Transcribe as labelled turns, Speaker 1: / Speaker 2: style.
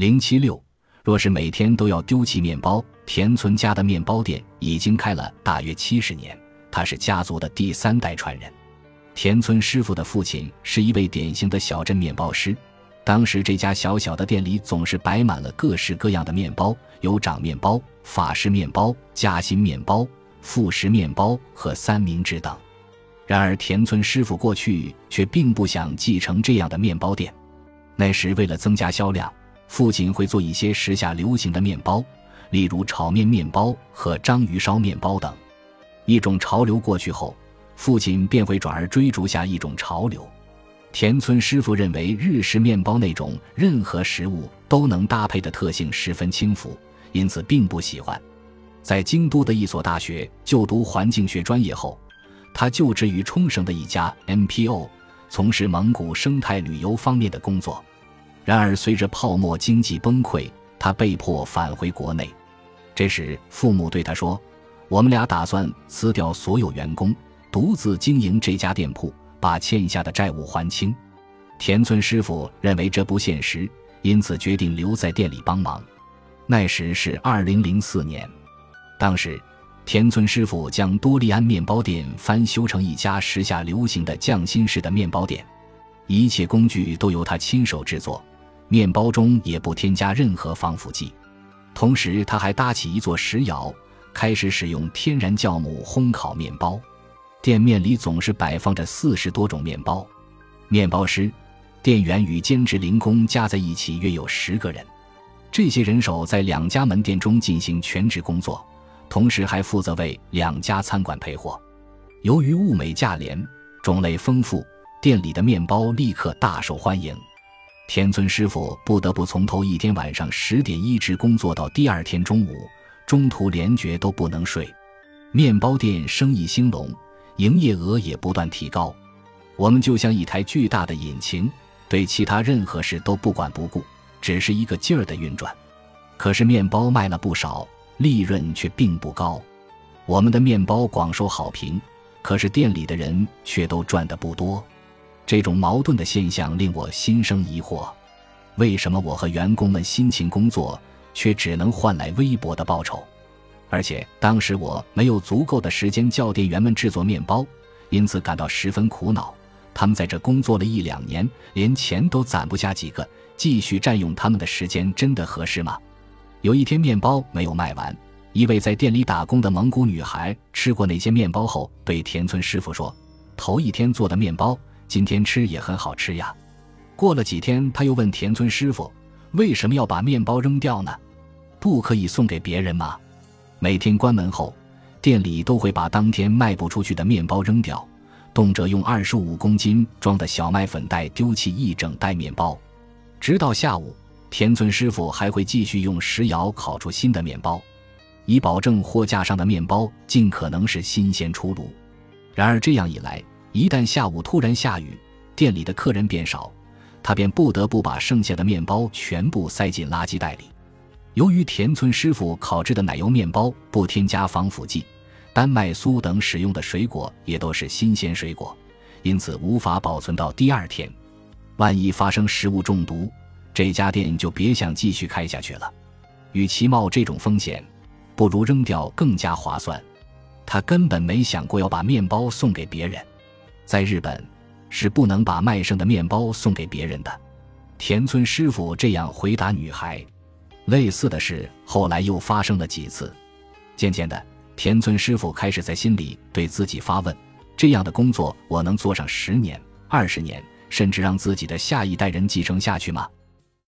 Speaker 1: 零七六，若是每天都要丢弃面包，田村家的面包店已经开了大约七十年，他是家族的第三代传人。田村师傅的父亲是一位典型的小镇面包师。当时这家小小的店里总是摆满了各式各样的面包，有长面包、法式面包、夹心面包、副食面包和三明治等。然而田村师傅过去却并不想继承这样的面包店。那时为了增加销量，父亲会做一些时下流行的面包，例如炒面面包和章鱼烧面包等。一种潮流过去后，父亲便会转而追逐下一种潮流。田村师傅认为日式面包那种任何食物都能搭配的特性十分轻浮，因此并不喜欢。在京都的一所大学就读环境学专业后，他就职于冲绳的一家 NPO，从事蒙古生态旅游方面的工作。然而，随着泡沫经济崩溃，他被迫返回国内。这时，父母对他说：“我们俩打算辞掉所有员工，独自经营这家店铺。”把欠下的债务还清，田村师傅认为这不现实，因此决定留在店里帮忙。那时是二零零四年，当时田村师傅将多利安面包店翻修成一家时下流行的匠心式的面包店，一切工具都由他亲手制作，面包中也不添加任何防腐剂。同时，他还搭起一座石窑，开始使用天然酵母烘烤面包。店面里总是摆放着四十多种面包，面包师、店员与兼职零工加在一起约有十个人。这些人手在两家门店中进行全职工作，同时还负责为两家餐馆配货。由于物美价廉、种类丰富，店里的面包立刻大受欢迎。天尊师傅不得不从头一天晚上十点一直工作到第二天中午，中途连觉都不能睡。面包店生意兴隆。营业额也不断提高，我们就像一台巨大的引擎，对其他任何事都不管不顾，只是一个劲儿的运转。可是面包卖了不少，利润却并不高。我们的面包广受好评，可是店里的人却都赚得不多。这种矛盾的现象令我心生疑惑：为什么我和员工们辛勤工作，却只能换来微薄的报酬？而且当时我没有足够的时间叫店员们制作面包，因此感到十分苦恼。他们在这工作了一两年，连钱都攒不下几个，继续占用他们的时间，真的合适吗？有一天，面包没有卖完，一位在店里打工的蒙古女孩吃过那些面包后，对田村师傅说：“头一天做的面包，今天吃也很好吃呀。”过了几天，他又问田村师傅：“为什么要把面包扔掉呢？不可以送给别人吗？”每天关门后，店里都会把当天卖不出去的面包扔掉，动辄用二十五公斤装的小麦粉袋丢弃一整袋面包。直到下午，田村师傅还会继续用石窑烤出新的面包，以保证货架上的面包尽可能是新鲜出炉。然而这样一来，一旦下午突然下雨，店里的客人变少，他便不得不把剩下的面包全部塞进垃圾袋里。由于田村师傅烤制的奶油面包不添加防腐剂，丹麦酥等使用的水果也都是新鲜水果，因此无法保存到第二天。万一发生食物中毒，这家店就别想继续开下去了。与其冒这种风险，不如扔掉更加划算。他根本没想过要把面包送给别人。在日本，是不能把卖剩的面包送给别人的。田村师傅这样回答女孩。类似的事后来又发生了几次，渐渐的，田村师傅开始在心里对自己发问：这样的工作我能做上十年、二十年，甚至让自己的下一代人继承下去吗？